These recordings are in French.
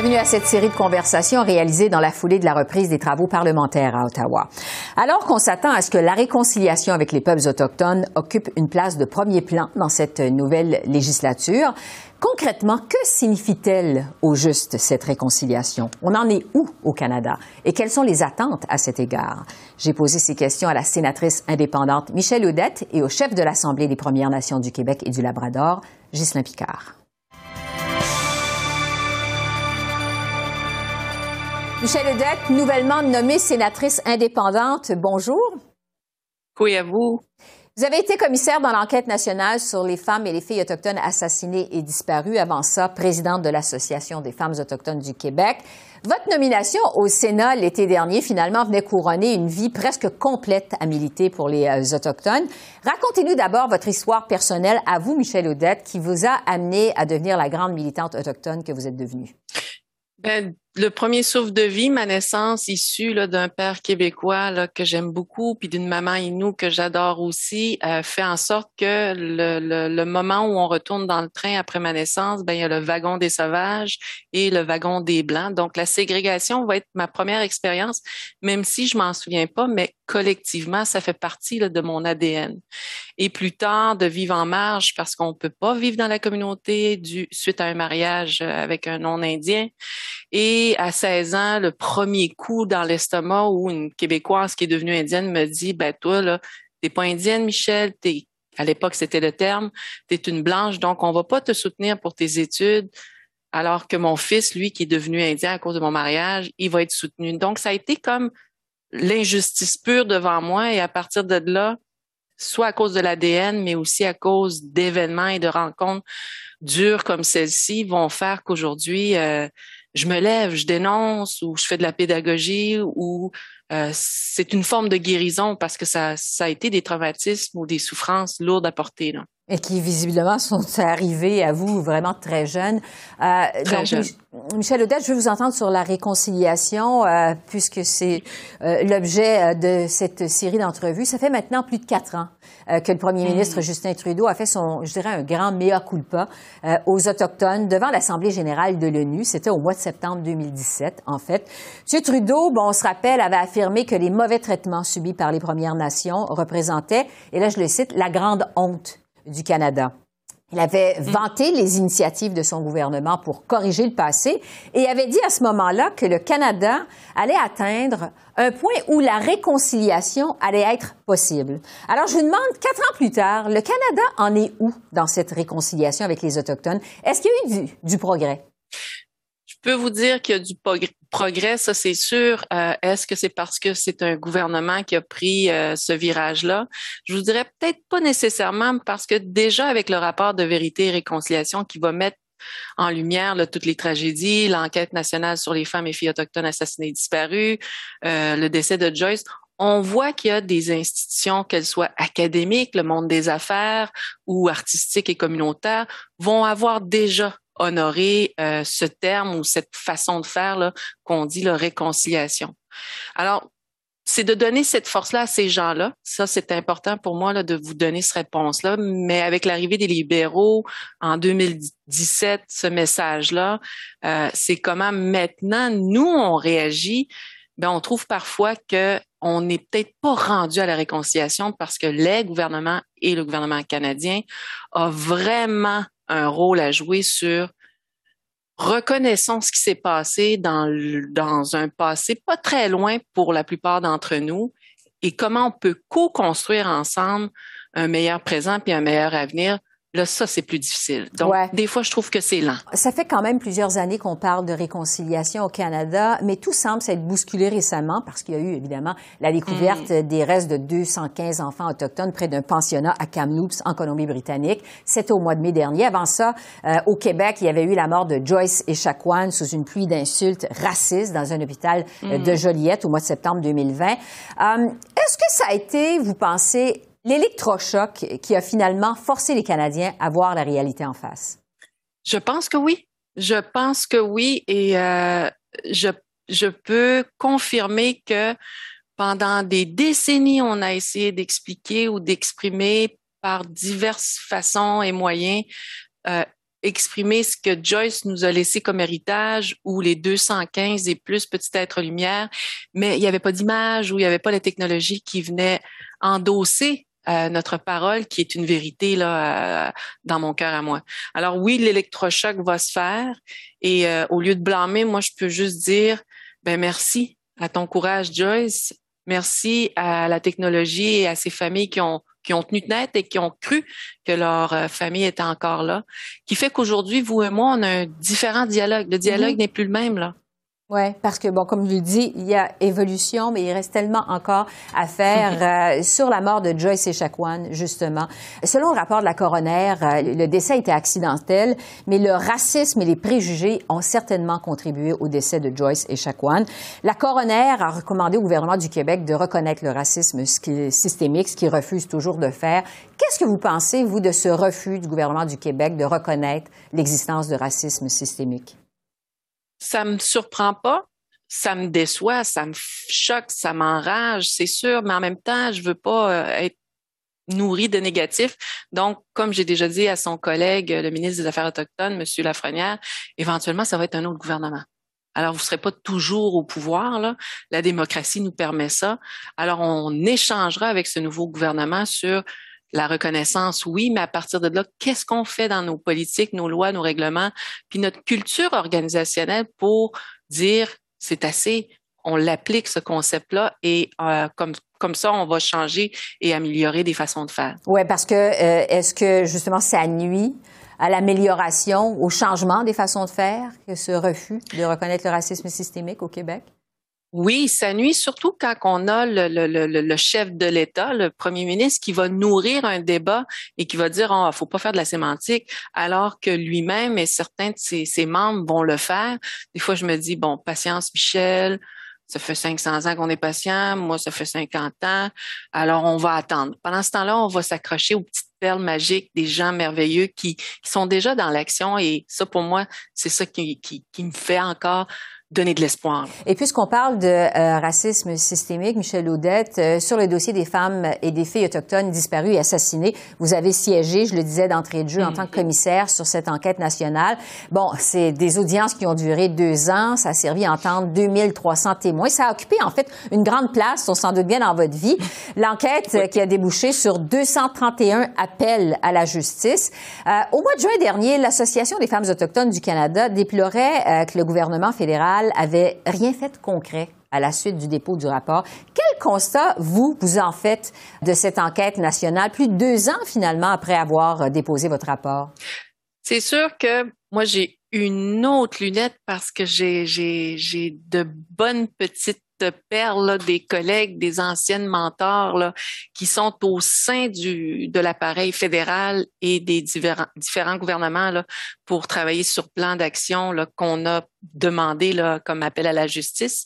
Bienvenue à cette série de conversations réalisées dans la foulée de la reprise des travaux parlementaires à Ottawa. Alors qu'on s'attend à ce que la réconciliation avec les peuples autochtones occupe une place de premier plan dans cette nouvelle législature, concrètement, que signifie-t-elle au juste cette réconciliation? On en est où au Canada? Et quelles sont les attentes à cet égard? J'ai posé ces questions à la sénatrice indépendante Michelle Audette et au chef de l'Assemblée des Premières Nations du Québec et du Labrador, Ghislain Picard. Michelle Odette, nouvellement nommée sénatrice indépendante, bonjour. Oui, à vous. Vous avez été commissaire dans l'enquête nationale sur les femmes et les filles autochtones assassinées et disparues. Avant ça, présidente de l'Association des femmes autochtones du Québec. Votre nomination au Sénat l'été dernier, finalement, venait couronner une vie presque complète à militer pour les euh, Autochtones. Racontez-nous d'abord votre histoire personnelle à vous, Michelle Odette, qui vous a amené à devenir la grande militante autochtone que vous êtes devenue. Ben, le premier souffle de vie, ma naissance issue d'un père québécois là, que j'aime beaucoup, puis d'une maman inou que j'adore aussi, euh, fait en sorte que le, le, le, moment où on retourne dans le train après ma naissance, ben il y a le wagon des sauvages et le wagon des blancs. Donc la ségrégation va être ma première expérience, même si je m'en souviens pas, mais collectivement ça fait partie là, de mon ADN. Et plus tard de vivre en marge parce qu'on peut pas vivre dans la communauté du suite à un mariage avec un non indien à 16 ans, le premier coup dans l'estomac où une Québécoise qui est devenue indienne me dit, ben toi, là, t'es pas indienne, Michel, t'es, à l'époque, c'était le terme, t'es une blanche, donc on va pas te soutenir pour tes études, alors que mon fils, lui, qui est devenu indien à cause de mon mariage, il va être soutenu. Donc, ça a été comme l'injustice pure devant moi et à partir de là, soit à cause de l'ADN, mais aussi à cause d'événements et de rencontres dures comme celle-ci, vont faire qu'aujourd'hui, euh, je me lève, je dénonce ou je fais de la pédagogie ou euh, c'est une forme de guérison parce que ça, ça a été des traumatismes ou des souffrances lourdes à porter. Là. Et qui visiblement sont arrivés à vous vraiment très jeunes. Euh, très jeune. Michel Odette, je veux vous entendre sur la réconciliation, euh, puisque c'est euh, l'objet euh, de cette série d'entrevues. Ça fait maintenant plus de quatre ans euh, que le premier mmh. ministre Justin Trudeau a fait son, je dirais, un grand mea culpa aux Autochtones devant l'Assemblée générale de l'ONU. C'était au mois de septembre 2017, en fait. M. Trudeau, bon, on se rappelle, avait affirmé que les mauvais traitements subis par les Premières Nations représentaient, et là je le cite, la grande honte du Canada. Il avait mm. vanté les initiatives de son gouvernement pour corriger le passé et avait dit à ce moment-là que le Canada allait atteindre un point où la réconciliation allait être possible. Alors, je vous demande, quatre ans plus tard, le Canada en est où dans cette réconciliation avec les Autochtones? Est-ce qu'il y a eu du, du progrès? Peux vous dire qu'il y a du progrès, ça c'est sûr. Euh, est-ce que c'est parce que c'est un gouvernement qui a pris euh, ce virage-là? Je vous dirais peut-être pas nécessairement parce que déjà avec le rapport de vérité et réconciliation qui va mettre en lumière là, toutes les tragédies, l'enquête nationale sur les femmes et filles autochtones assassinées et disparues, euh, le décès de Joyce, on voit qu'il y a des institutions, qu'elles soient académiques, le monde des affaires ou artistiques et communautaires, vont avoir déjà honorer euh, ce terme ou cette façon de faire qu'on dit la réconciliation. Alors, c'est de donner cette force-là à ces gens-là. Ça, c'est important pour moi là, de vous donner cette réponse-là. Mais avec l'arrivée des libéraux en 2017, ce message-là, euh, c'est comment maintenant nous on réagit. Ben, on trouve parfois que on n'est peut-être pas rendu à la réconciliation parce que les gouvernements et le gouvernement canadien ont vraiment un rôle à jouer sur reconnaissons ce qui s'est passé dans, un passé pas très loin pour la plupart d'entre nous et comment on peut co-construire ensemble un meilleur présent puis un meilleur avenir Là, ça, c'est plus difficile. Donc, des fois, je trouve que c'est lent. Ça fait quand même plusieurs années qu'on parle de réconciliation au Canada, mais tout semble s'être bousculé récemment parce qu'il y a eu, évidemment, la découverte mm. des restes de 215 enfants autochtones près d'un pensionnat à Kamloops, en Colombie-Britannique. C'était au mois de mai dernier. Avant ça, euh, au Québec, il y avait eu la mort de Joyce et Echaquan sous une pluie d'insultes racistes dans un hôpital euh, de mm. Joliette au mois de septembre 2020. Euh, Est-ce que ça a été, vous pensez, l'électrochoc qui a finalement forcé les Canadiens à voir la réalité en face? Je pense que oui. Je pense que oui. Et euh, je, je peux confirmer que pendant des décennies, on a essayé d'expliquer ou d'exprimer par diverses façons et moyens euh, exprimer ce que Joyce nous a laissé comme héritage ou les 215 et plus petits êtres lumière, mais il n'y avait pas d'image ou il n'y avait pas la technologie qui venait endosser euh, notre parole qui est une vérité là euh, dans mon cœur à moi. Alors oui, l'électrochoc va se faire et euh, au lieu de blâmer, moi je peux juste dire ben merci à ton courage Joyce, merci à la technologie et à ces familles qui ont qui ont tenu tête et qui ont cru que leur euh, famille était encore là, qui fait qu'aujourd'hui, vous et moi, on a un différent dialogue. Le dialogue mm-hmm. n'est plus le même, là. Oui, parce que, bon, comme je le dis, il y a évolution, mais il reste tellement encore à faire euh, sur la mort de Joyce Echaquan, justement. Selon le rapport de la coroner, euh, le décès été accidentel, mais le racisme et les préjugés ont certainement contribué au décès de Joyce Echaquan. La coroner a recommandé au gouvernement du Québec de reconnaître le racisme systémique, ce qu'il refuse toujours de faire. Qu'est-ce que vous pensez, vous, de ce refus du gouvernement du Québec de reconnaître l'existence de racisme systémique? Ça me surprend pas, ça me déçoit, ça me choque, ça m'enrage, c'est sûr, mais en même temps, je veux pas euh, être nourri de négatifs. Donc, comme j'ai déjà dit à son collègue, le ministre des Affaires autochtones, M. Lafrenière, éventuellement, ça va être un autre gouvernement. Alors, vous ne serez pas toujours au pouvoir. Là. La démocratie nous permet ça. Alors, on échangera avec ce nouveau gouvernement sur la reconnaissance, oui, mais à partir de là, qu'est-ce qu'on fait dans nos politiques, nos lois, nos règlements, puis notre culture organisationnelle pour dire c'est assez, on l'applique ce concept-là et euh, comme comme ça, on va changer et améliorer des façons de faire. Oui, parce que euh, est-ce que justement ça nuit à l'amélioration, au changement des façons de faire que ce refus de reconnaître le racisme systémique au Québec? Oui, ça nuit surtout quand on a le, le, le, le chef de l'État, le premier ministre, qui va nourrir un débat et qui va dire oh, faut pas faire de la sémantique, alors que lui-même et certains de ses, ses, membres vont le faire. Des fois, je me dis bon, patience, Michel. Ça fait 500 ans qu'on est patient, moi ça fait 50 ans, alors on va attendre. Pendant ce temps-là, on va s'accrocher aux petites perles magiques des gens merveilleux qui, sont déjà dans l'action et ça pour moi, c'est ça qui, qui me fait encore donner de l'espoir. Et puisqu'on parle de euh, racisme systémique, Michel Audette, euh, sur le dossier des femmes et des filles autochtones disparues et assassinées, vous avez siégé, je le disais d'entrée de jeu, en tant que commissaire sur cette enquête nationale. Bon, c'est des audiences qui ont duré deux ans. Ça a servi à entendre 2300 témoins. Ça a occupé, en fait, une grande place, on s'en doute bien, dans votre vie. L'enquête euh, qui a débouché sur 231 appels à la justice. au mois de juin dernier, l'Association des femmes autochtones du Canada déplorait que le gouvernement fédéral avait rien fait de concret à la suite du dépôt du rapport. Quel constat, vous, vous en faites de cette enquête nationale, plus de deux ans finalement après avoir euh, déposé votre rapport? C'est sûr que moi, j'ai une autre lunette parce que j'ai, j'ai, de bonnes petites perles des collègues, des anciennes mentors qui sont au sein du, de l'appareil fédéral et des différents, gouvernements pour travailler sur plan d'action qu'on a demandé là, comme appel à la justice.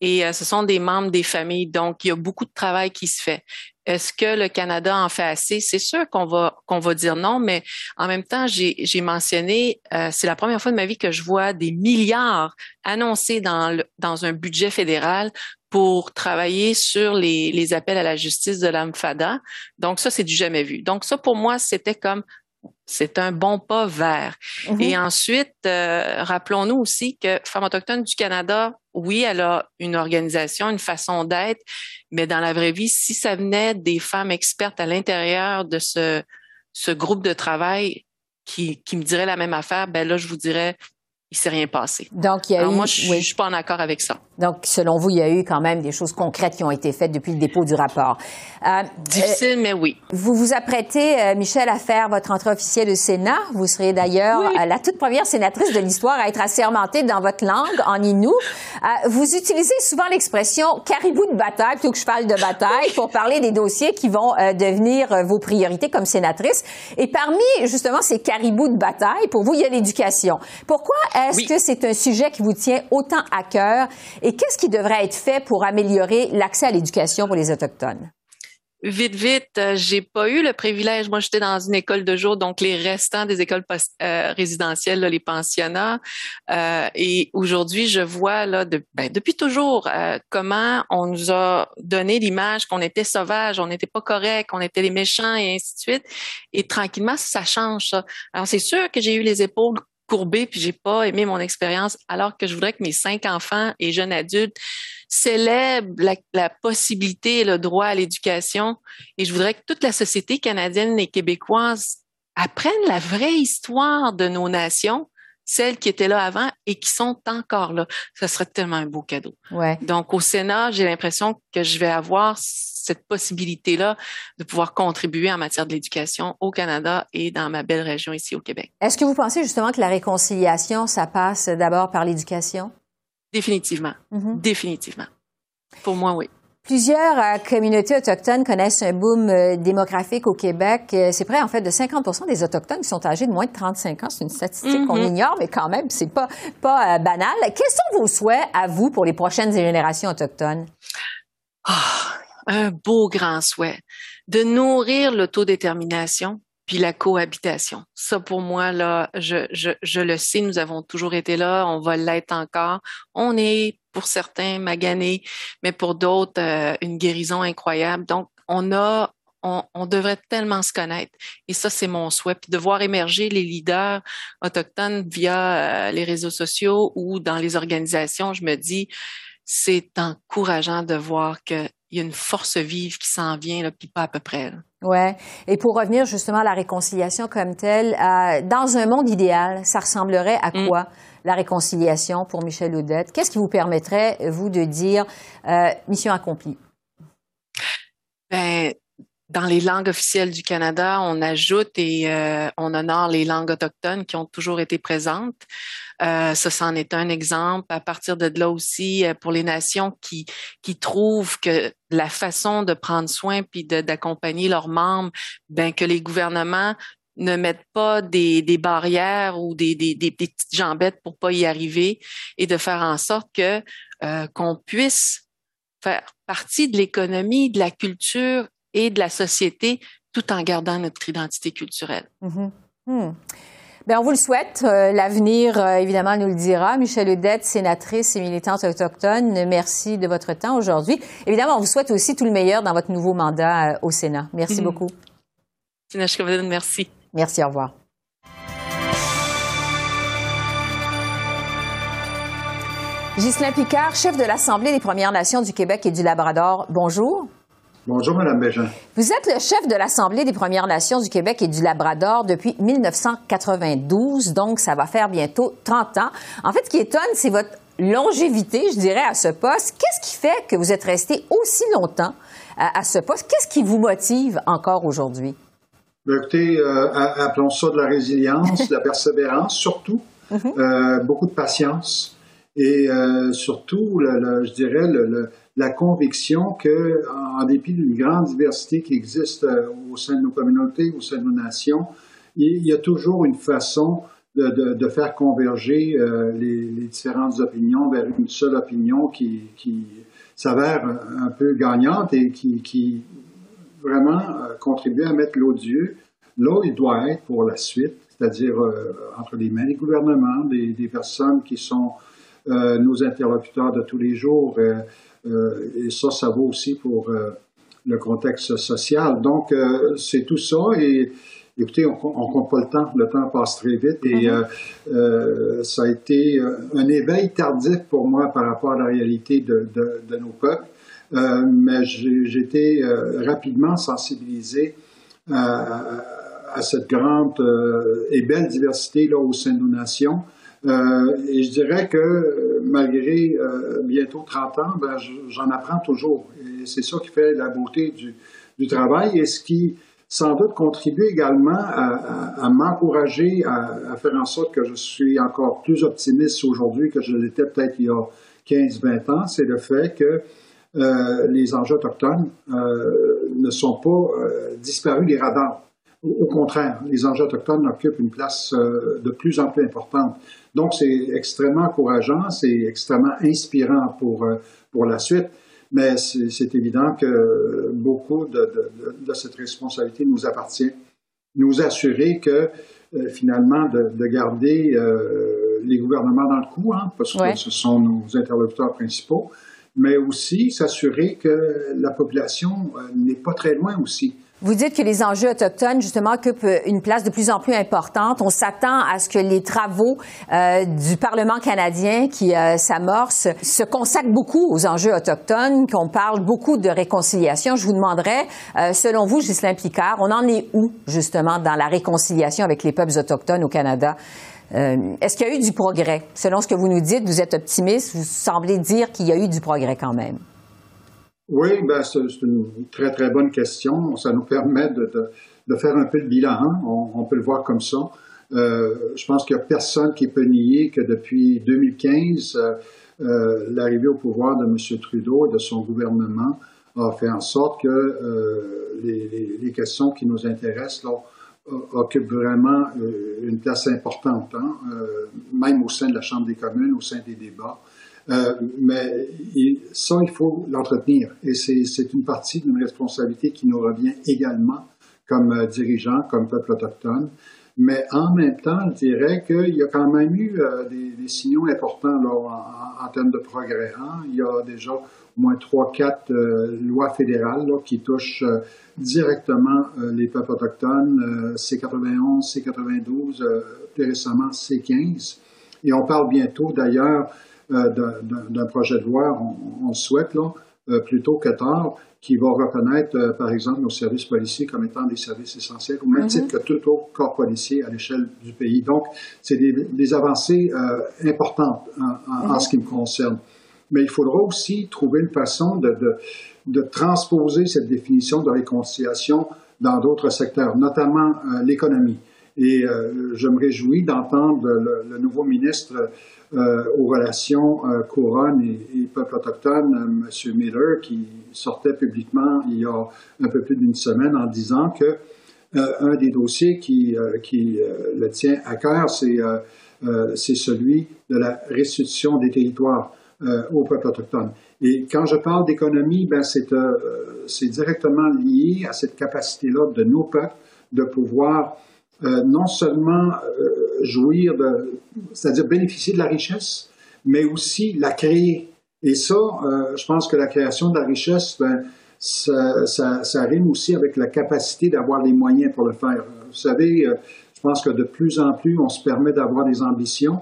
Et euh, ce sont des membres des familles. Donc, il y a beaucoup de travail qui se fait. Est-ce que le Canada en fait assez? C'est sûr qu'on va qu'on va dire non, mais en même temps, j'ai mentionné, euh, c'est la première fois de ma vie que je vois des milliards annoncés dans, le, dans un budget fédéral pour travailler sur les, les appels à la justice de l'AMFADA. Donc ça, c'est du jamais vu. Donc ça, pour moi, c'était comme c'est un bon pas vers. Mhm. Et ensuite, euh, rappelons-nous aussi que Femmes autochtones du Canada, oui, elle a une organisation, une façon d'être, mais dans la vraie vie, si ça venait des femmes expertes à l'intérieur de ce, ce groupe de travail qui, qui me diraient la même affaire, ben là, je vous dirais, il s'est rien passé. Donc, il y a eu, moi, je, oui. suis pas en accord avec ça. Donc, selon vous, il y a eu quand même des choses concrètes qui ont été faites depuis le dépôt du rapport. Euh, Difficile, mais oui. Vous vous apprêtez, euh, Michel, à faire votre entrée officielle au Sénat. Vous serez d'ailleurs euh, la toute première sénatrice de l'histoire à être assermentée dans votre langue, en Innu. Euh, vous utilisez souvent l'expression caribou de bataille plutôt que je parle de bataille pour parler des dossiers qui vont devenir vos priorités comme sénatrice. Et parmi, justement, ces caribous de bataille, pour vous, il y a l'éducation. Pourquoi est-ce que c'est un sujet qui vous tient autant à cœur? Et qu'est-ce qui devrait être fait pour améliorer l'accès à l'éducation pour les Autochtones? vite, vite, euh, j'ai pas eu le privilège. Moi, j'étais dans une école de jour, donc les restants des écoles euh, résidentielles, les pensionnats. Euh, et aujourd'hui, je vois là, ben, depuis toujours, comment on nous a donné l'image qu'on était sauvage, on n'était pas correct, on était les méchants et ainsi de suite. Et tranquillement, ça change. Ça. Alors, c'est sûr que j'ai eu les épaules courbées, puis j'ai pas aimé mon expérience, alors que je voudrais que mes cinq enfants et jeunes adultes célèbre la, possibilité et le droit à l'éducation. Et je voudrais que toute la société canadienne et québécoise apprenne la vraie histoire de nos nations, celles qui étaient là avant et qui sont encore là. Ce serait tellement un beau cadeau. Ouais. Donc, au Sénat, j'ai l'impression que je vais avoir cette possibilité-là de pouvoir contribuer en matière de l'éducation au Canada et dans ma belle région ici au Québec. Est-ce que vous pensez justement que la réconciliation, ça passe d'abord par l'éducation? Définitivement. Mm-hmm. Définitivement. Pour moi, oui. Plusieurs euh, communautés autochtones connaissent un boom euh, démographique au Québec. Euh, c'est près, en fait, de 50% des Autochtones qui sont âgés de moins de 35 ans. C'est une statistique qu'on mm-hmm. ignore, mais quand même, c'est pas, pas banal. Quels sont vos souhaits à vous pour les prochaines générations autochtones? Ah, un beau grand souhait. De nourrir l'autodétermination, puis la cohabitation. Ça, pour moi, là, je, je, je le sais, nous avons toujours été là, on va l'être encore. On est, pour certains, maganés, mais pour d'autres, euh, une guérison incroyable. Donc, on a on, on, devrait tellement se connaître. Et ça, c'est mon souhait. Puis de voir émerger les leaders autochtones via euh, les réseaux sociaux ou dans les organisations, je me dis, c'est encourageant de voir que il y a une force vive qui s'en vient, là, puis pas à peu près. Là. Ouais. Et pour revenir justement à la réconciliation comme telle, euh, dans un monde idéal, ça ressemblerait à mm. quoi la réconciliation pour Michel Audette Qu'est-ce qui vous permettrait vous de dire euh, mission accomplie Ben, dans les langues officielles du Canada, on ajoute et euh, on honore les langues autochtones qui ont toujours été présentes. Euh, ça, c'en est un exemple. À partir de là aussi, euh, pour les nations qui qui trouvent que la façon de prendre soin puis d'accompagner leurs membres, ben que les gouvernements ne mettent pas des, des barrières ou des, des, des, petites jambettes pour pas y arriver et de faire en sorte que euh, qu'on puisse faire partie de l'économie, de la culture et de la société tout en gardant notre identité culturelle. Mm-hmm. Hmm. Bien, on vous le souhaite. Euh, l'avenir, euh, évidemment, nous le dira. Michel Hudette, sénatrice et militante autochtone, merci de votre temps aujourd'hui. Évidemment, on vous souhaite aussi tout le meilleur dans votre nouveau mandat euh, au Sénat. Merci mm-hmm. beaucoup. merci. Merci, au revoir. Ghislain Picard, chef de l'Assemblée des Premières Nations du Québec et du Labrador, bonjour. Bonjour, Mme Bégin. Vous êtes le chef de l'Assemblée des Premières Nations du Québec et du Labrador depuis 1992, donc ça va faire bientôt 30 ans. En fait, ce qui étonne, c'est votre longévité, je dirais, à ce poste. Qu'est-ce qui fait que vous êtes resté aussi longtemps à, ce poste? Qu'est-ce qui vous motive encore aujourd'hui? Ben, écoutez, euh, appelons ça de la résilience, de la persévérance, surtout. Mhm. Euh, beaucoup de patience et euh, surtout, je dirais, le la conviction que, en dépit d'une grande diversité qui existe euh, au sein de nos communautés, au sein de nos nations, il y a toujours une façon de, faire converger euh, les, différentes opinions vers une seule opinion qui, s'avère un peu gagnante et qui, vraiment euh, contribue à mettre l'eau Dieu là où il doit être pour la suite, c'est-à-dire entre les mains des gouvernements, des personnes qui sont nos interlocuteurs de tous les jours. Euh, et ça, ça vaut aussi pour euh, le contexte social. Donc, euh, c'est tout ça. Et écoutez, on, on compte pas le temps. Le temps passe très vite. Et mm-hmm. ça a été un éveil tardif pour moi par rapport à la réalité de, de, de nos peuples. mais j'ai été rapidement sensibilisé à, à cette grande et belle diversité là au sein de nos nations. Euh, et je dirais que malgré euh, bientôt 30 ans, ben, j'en apprends toujours. Et c'est ça qui fait la beauté du, travail et ce qui sans doute contribue également à, m'encourager à, faire en sorte que je suis encore plus optimiste aujourd'hui que je l'étais peut-être il y a 15-20 ans, c'est le fait que euh, les enjeux autochtones ne sont pas disparus des radars. Au, contraire, les enjeux autochtones occupent une place euh, de plus en plus importante. Donc, c'est extrêmement encourageant, c'est extrêmement inspirant pour, euh, pour la suite. mais c'est évident que beaucoup de, de, cette responsabilité nous appartient. Nous assurer que euh, finalement de, garder euh, les gouvernements dans le coup, hein, parce que ce sont nos interlocuteurs principaux, mais aussi s'assurer que la population n'est pas très loin aussi. Vous dites que les enjeux autochtones, justement, occupent une place de plus en plus importante. On s'attend à ce que les travaux euh, du Parlement canadien qui euh, s'amorcent se consacrent beaucoup aux enjeux autochtones, qu'on parle beaucoup de réconciliation. Je vous demanderais, euh, selon vous, Ghislain Picard, on en est où, justement, dans la réconciliation avec les peuples autochtones au Canada? Est-ce qu'il y a eu du progrès? Selon ce que vous nous dites, vous êtes optimiste, vous semblez dire qu'il y a eu du progrès quand même. Oui, ben, c'est une très, très bonne question. Ça nous permet de, de, faire un peu de bilan. Hein. On, peut le voir comme ça. Euh, je pense qu'il n'y a personne qui peut nier que depuis 2015, euh, euh, l'arrivée au pouvoir de M. Trudeau et de son gouvernement a fait en sorte que les, les, questions qui nous intéressent là, occupent vraiment une place importante, hein, même au sein de la Chambre des communes, au sein des débats. Euh, mais ça, il faut l'entretenir. Et c'est une partie d'une responsabilité qui nous revient également comme euh, dirigeants, comme peuple autochtone. Mais en même temps, je dirais qu'il y a quand même eu euh, des, signaux importants là, en, termes de progrès. Hein. Il y a déjà au moins trois, quatre lois fédérales qui touchent directement les peuples autochtones, C91, C92, plus récemment C15. Et on parle bientôt d'ailleurs d'un projet de loi, on, on souhaite, là, euh, plutôt que tard, qui va reconnaître, euh, par exemple, nos services policiers comme étant des services essentiels, au même titre mm-hmm. que tout autre corps policier à l'échelle du pays. Donc, c'est des, avancées importantes en, mm-hmm. ce qui me concerne. Mais il faudra aussi trouver une façon de, de, transposer cette définition de réconciliation dans d'autres secteurs, notamment l'économie. Et je me réjouis d'entendre le, nouveau ministre euh, aux relations euh, couronne et, et, peuple autochtone, euh, M. Miller, qui sortait publiquement il y a un peu plus d'une semaine en disant que un des dossiers qui, qui le tient à cœur, c'est celui de la restitution des territoires au peuple autochtone. Et quand je parle d'économie, ben c'est c'est directement lié à cette capacité-là de nos peuples de pouvoir euh, non seulement euh, jouir de, c'est-à-dire bénéficier de la richesse, mais aussi la créer. Et ça, euh, je pense que la création de la richesse, ben, ça, ça, ça, rime aussi avec la capacité d'avoir les moyens pour le faire. Vous savez, je pense que de plus en plus, on se permet d'avoir des ambitions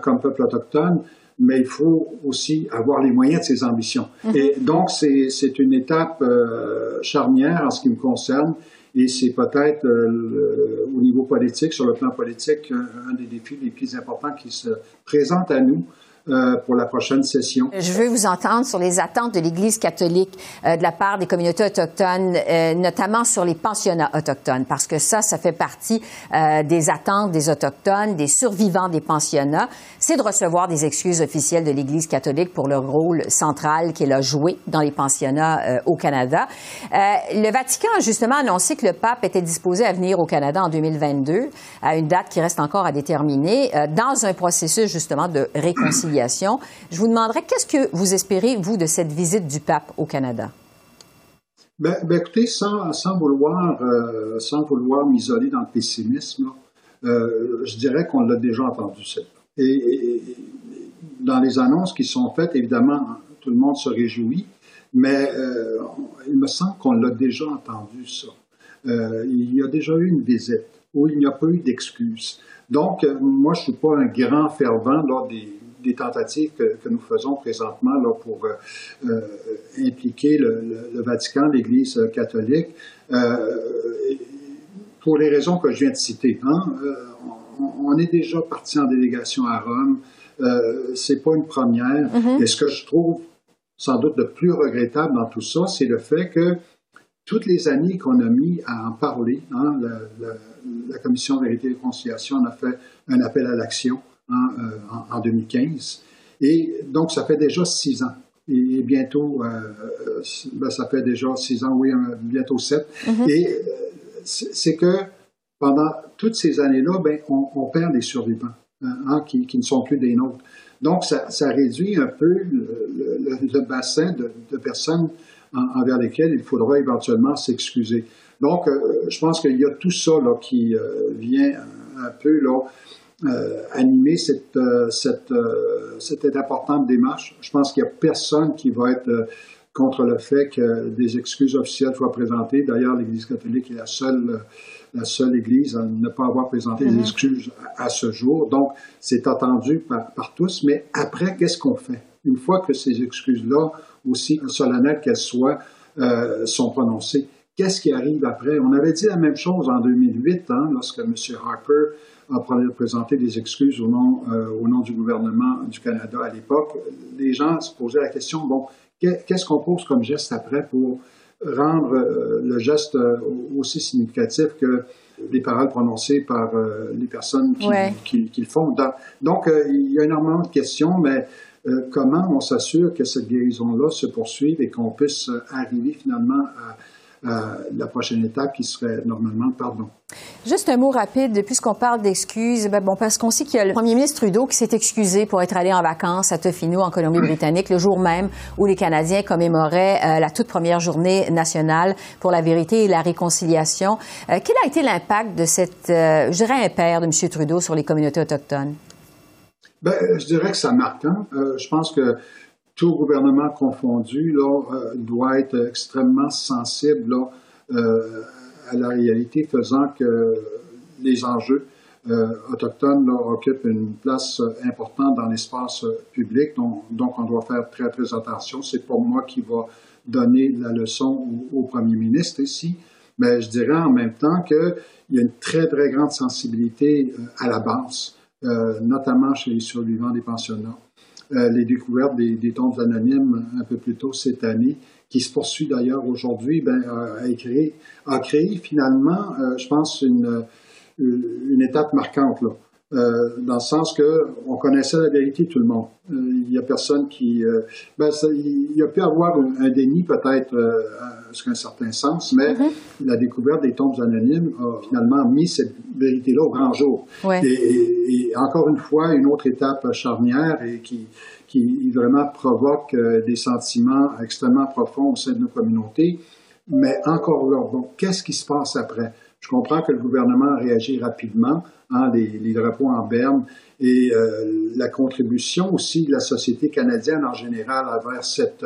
comme peuple autochtone, mais il faut aussi avoir les moyens de ces ambitions. Mm-hmm. Et donc, c'est une étape charnière en ce qui me concerne. Et c'est peut-être euh, au niveau politique, sur le plan politique, un des défis les plus importants qui se présentent à nous euh, pour la prochaine session. Je veux vous entendre sur les attentes de l'Église catholique euh, de la part des communautés autochtones, euh, notamment sur les pensionnats autochtones, parce que ça, ça fait partie des attentes des autochtones, des survivants des pensionnats, c'est de recevoir des excuses officielles de l'Église catholique pour le rôle central qu'elle a joué dans les pensionnats au Canada. le Vatican a justement annoncé que le pape était disposé à venir au Canada en 2022, à une date qui reste encore à déterminer, dans un processus justement de réconciliation je vous demanderais, qu'est-ce que vous espérez, vous, de cette visite du pape au Canada? Ben, ben écoutez, sans, vouloir, euh, vouloir m'isoler dans le pessimisme, euh, je dirais qu'on l'a déjà entendu, ça. Et, dans les annonces qui sont faites, évidemment, tout le monde se réjouit, mais euh, il me semble qu'on l'a déjà entendu, ça. il y a déjà eu une visite où il n'y a pas eu d'excuses. Donc, moi, je ne suis pas un grand fervent des, des tentatives que, nous faisons présentement là, pour euh, euh, impliquer le, Vatican, l'Église catholique, euh, pour les raisons que je viens de citer. Hein. On, est déjà parti en délégation à Rome. Euh, c'est pas une première. Mm-hmm. Et ce que je trouve sans doute le plus regrettable dans tout ça, c'est le fait que toutes les années qu'on a mis à en parler, hein, la, la, Commission Vérité et Réconciliation en a fait un appel à l'action. Euh, en, 2015. Et donc, ça fait déjà six ans. Et, bientôt, euh, euh, ben, ça fait déjà six ans, oui, bientôt sept. Mm-hmm. Et c'est que pendant toutes ces années-là, ben, on, perd les survivants hein, qui, qui, ne sont plus des nôtres. Donc, ça, ça réduit un peu le, le, bassin de, de personnes envers lesquelles il faudra éventuellement s'excuser. Donc, je pense qu'il y a tout ça là, qui vient un peu là, euh, animer cette, euh, cette, euh, cette importante démarche. Je pense qu'il n'y a personne qui va être contre le fait que des excuses officielles soient présentées. D'ailleurs, l'Église catholique est la seule, la seule Église à ne pas avoir présenté des mm-hmm. excuses à, ce jour. Donc, c'est attendu par, par tous. Mais après, qu'est-ce qu'on fait? Une fois que ces excuses-là, aussi solennelles qu'elles soient, euh, sont prononcées, qu'est-ce qui arrive après? On avait dit la même chose en 2008, hein, lorsque M. Harper a présenté des excuses au nom, euh, au nom du gouvernement du Canada à l'époque. Les gens se posaient la question, bon, qu'est-ce qu'on pose comme geste après pour rendre euh, le geste euh, aussi significatif que les paroles prononcées par les personnes qui, qui, le font? Donc, il y a énormément de questions, mais comment on s'assure que cette guérison-là se poursuive et qu'on puisse arriver finalement à la prochaine étape qui serait normalement le pardon. Juste un mot rapide, puisqu'on parle d'excuses, ben bon, parce qu'on sait qu'il y a le premier ministre Trudeau qui s'est excusé pour être allé en vacances à Tofino, en Colombie-Britannique, le jour même où les Canadiens commémoraient euh, la toute première journée nationale pour la vérité et la réconciliation. Euh, quel a été l'impact de cette, euh, je dirais, impair de M. Trudeau sur les communautés autochtones? Ben, je dirais que ça marque. Hein? je pense que tout gouvernement confondu là, euh, doit être extrêmement sensible là, euh, à la réalité, faisant que les enjeux euh, autochtones là, occupent une place importante dans l'espace public. Donc, on doit faire très, très attention. C'est pas moi qui va donner la leçon au, premier ministre ici, mais je dirais en même temps qu'il y a une très, très grande sensibilité à la base, notamment chez les survivants des pensionnats. Euh, les découvertes des, des, tombes anonymes un peu plus tôt cette année, qui se poursuit d'ailleurs aujourd'hui, ben, a, créé, a créé finalement, euh, je pense, une, une étape marquante. Là. Euh, dans le sens que on connaissait la vérité tout le monde. Euh, il n'y a personne qui, euh, ben, il y a pu avoir un, déni peut-être jusqu'à un certain sens, mais mm-hmm. la découverte des tombes anonymes a finalement mis cette vérité-là au grand jour. Et, encore une fois, une autre étape charnière et qui, qui vraiment provoque des sentiments extrêmement profonds au sein de nos communautés. Mais encore là, bon, qu'est-ce qui se passe après? Je comprends que le gouvernement a réagi rapidement, hein, les, les, drapeaux en berne, et euh, la contribution aussi de la société canadienne en général envers cette,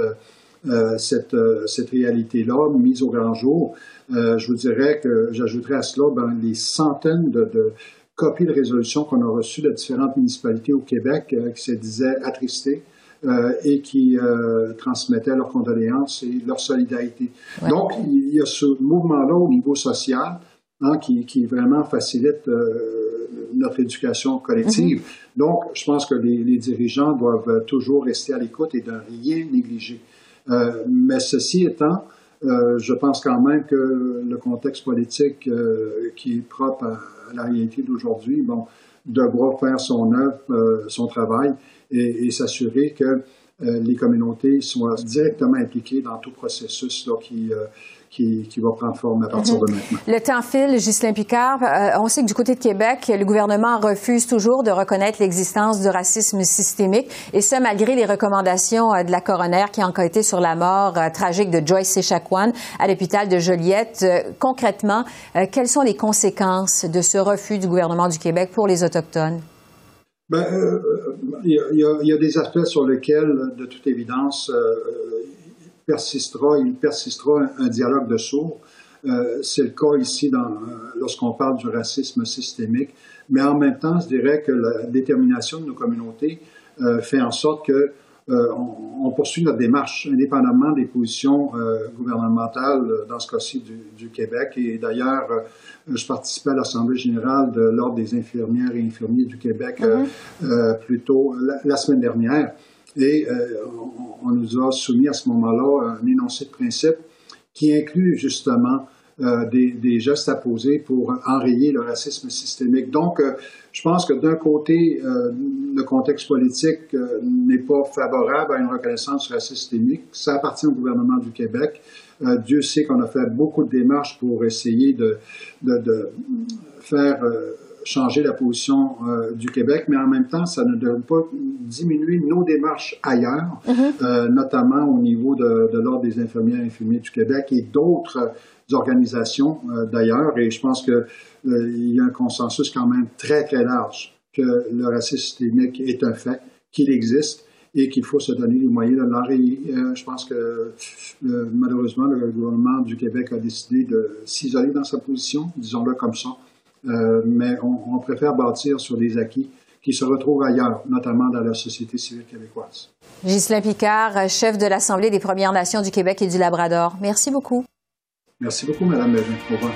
euh, cette, euh, cette réalité-là mise au grand jour. Je vous dirais que j'ajouterais à cela ben, les centaines de, de copies de résolutions qu'on a reçues de différentes municipalités au Québec qui se disaient attristées. Euh, et qui euh, transmettaient leurs condoléances et leur solidarité. Donc, il y a ce mouvement-là au niveau social Hein, qui, qui, vraiment facilite euh, notre éducation collective. Mm-hmm. Donc, je pense que les, les, dirigeants doivent toujours rester à l'écoute et de rien négliger. Euh, mais ceci étant, euh, je pense quand même que le contexte politique euh, qui est propre à, la réalité d'aujourd'hui, bon, devra faire son œuvre, euh, son travail et, et s'assurer que les communautés soient directement impliquées dans tout processus là, qui qui, va prendre forme à partir de mhm. maintenant. Le temps file, Ghislain Picard. Euh, on sait que du côté de Québec, le gouvernement refuse toujours de reconnaître l'existence du racisme systémique, et ce, malgré les recommandations euh, de la coroner qui a enquêté sur la mort euh, tragique de Joyce Séchacoan à l'hôpital de Joliette. concrètement, quelles sont les conséquences de ce refus du gouvernement du Québec pour les Autochtones? Ben, il y, y, a des aspects sur lesquels, de toute évidence, persistera, il persistera un, dialogue de sourds. Euh, c'est le cas ici euh, lorsqu'on parle du racisme systémique. Mais en même temps, je dirais que la détermination de nos communautés euh, fait en sorte que on, poursuit notre démarche indépendamment des positions gouvernementales, dans ce cas-ci du, Québec. Et d'ailleurs, je participais à l'Assemblée générale de l'Ordre des infirmières et infirmiers du Québec mm-hmm. plus tôt la, semaine dernière. Et euh, on, nous a soumis à ce moment-là un énoncé de principe qui inclut justement euh, des, des, gestes à poser pour enrayer le racisme systémique. Donc, euh, je pense que d'un côté, le contexte politique n'est pas favorable à une reconnaissance racisme systémique. Ça appartient au gouvernement du Québec. Dieu sait qu'on a fait beaucoup de démarches pour essayer de, de, de faire changer la position euh, du Québec, mais en même temps, ça ne devrait pas diminuer nos démarches ailleurs, mm-hmm. euh, notamment au niveau de, de l'Ordre des infirmières et infirmiers du Québec et d'autres organisations d'ailleurs. Et je pense qu'il y a un consensus quand même très, très large que le racisme systémique est un fait, qu'il existe et qu'il faut se donner les moyens de l'en je pense que malheureusement, le gouvernement du Québec a décidé de s'isoler dans sa position, disons-le comme ça, euh, mais on, préfère bâtir sur des acquis qui se retrouvent ailleurs, notamment dans la société civile québécoise. Ghislain Picard, chef de l'Assemblée des Premières Nations du Québec et du Labrador. Merci beaucoup. Merci beaucoup, Mme Bevin. Au revoir.